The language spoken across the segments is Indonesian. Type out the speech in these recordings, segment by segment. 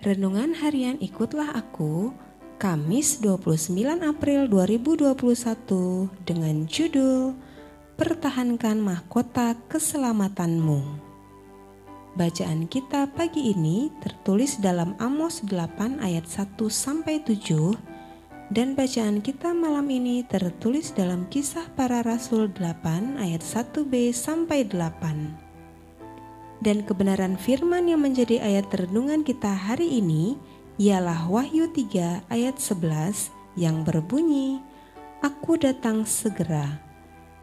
Renungan harian ikutlah aku Kamis 29 April 2021 dengan judul Pertahankan mahkota keselamatanmu. Bacaan kita pagi ini tertulis dalam Amos 8 ayat 1 sampai 7 dan bacaan kita malam ini tertulis dalam Kisah Para Rasul 8 ayat 1b sampai 8 dan kebenaran firman yang menjadi ayat renungan kita hari ini ialah Wahyu 3 ayat 11 yang berbunyi, Aku datang segera,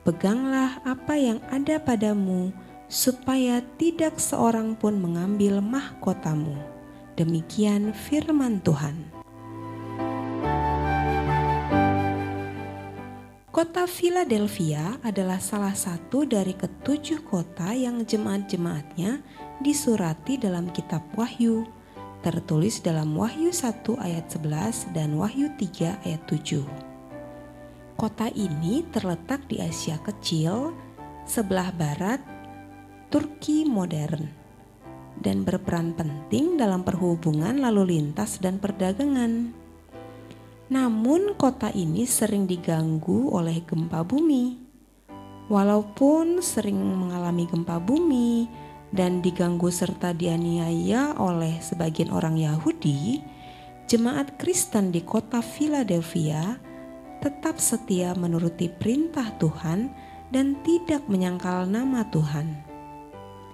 peganglah apa yang ada padamu, supaya tidak seorang pun mengambil mahkotamu. Demikian firman Tuhan. Kota Philadelphia adalah salah satu dari ketujuh kota yang jemaat-jemaatnya disurati dalam kitab Wahyu, tertulis dalam Wahyu 1 ayat 11 dan Wahyu 3 ayat 7. Kota ini terletak di Asia Kecil, sebelah barat Turki modern, dan berperan penting dalam perhubungan lalu lintas dan perdagangan. Namun, kota ini sering diganggu oleh gempa bumi. Walaupun sering mengalami gempa bumi dan diganggu serta dianiaya oleh sebagian orang Yahudi, jemaat Kristen di kota Philadelphia tetap setia menuruti perintah Tuhan dan tidak menyangkal nama Tuhan.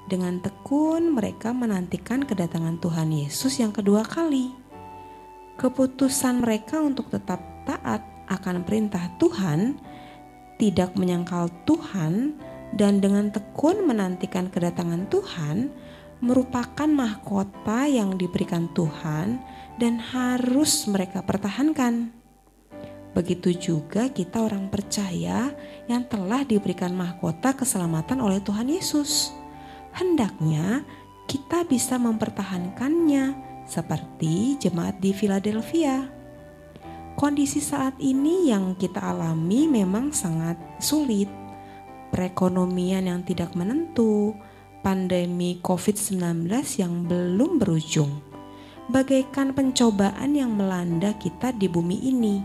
Dengan tekun, mereka menantikan kedatangan Tuhan Yesus yang kedua kali keputusan mereka untuk tetap taat akan perintah Tuhan, tidak menyangkal Tuhan, dan dengan tekun menantikan kedatangan Tuhan, merupakan mahkota yang diberikan Tuhan dan harus mereka pertahankan. Begitu juga kita orang percaya yang telah diberikan mahkota keselamatan oleh Tuhan Yesus. Hendaknya kita bisa mempertahankannya seperti jemaat di Philadelphia. Kondisi saat ini yang kita alami memang sangat sulit. Perekonomian yang tidak menentu, pandemi COVID-19 yang belum berujung, bagaikan pencobaan yang melanda kita di bumi ini.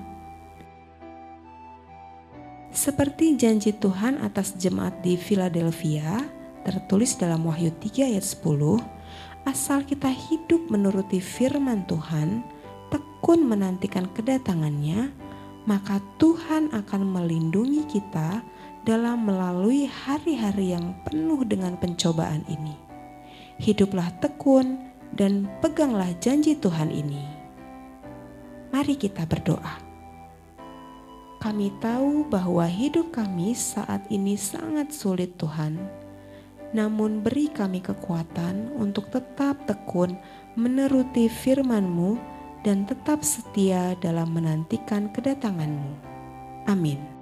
Seperti janji Tuhan atas jemaat di Philadelphia, tertulis dalam Wahyu 3 ayat 10, asal kita hidup menuruti firman Tuhan, tekun menantikan kedatangannya, maka Tuhan akan melindungi kita dalam melalui hari-hari yang penuh dengan pencobaan ini. Hiduplah tekun dan peganglah janji Tuhan ini. Mari kita berdoa. Kami tahu bahwa hidup kami saat ini sangat sulit, Tuhan namun beri kami kekuatan untuk tetap tekun meneruti firman-Mu dan tetap setia dalam menantikan kedatangan-Mu. Amin.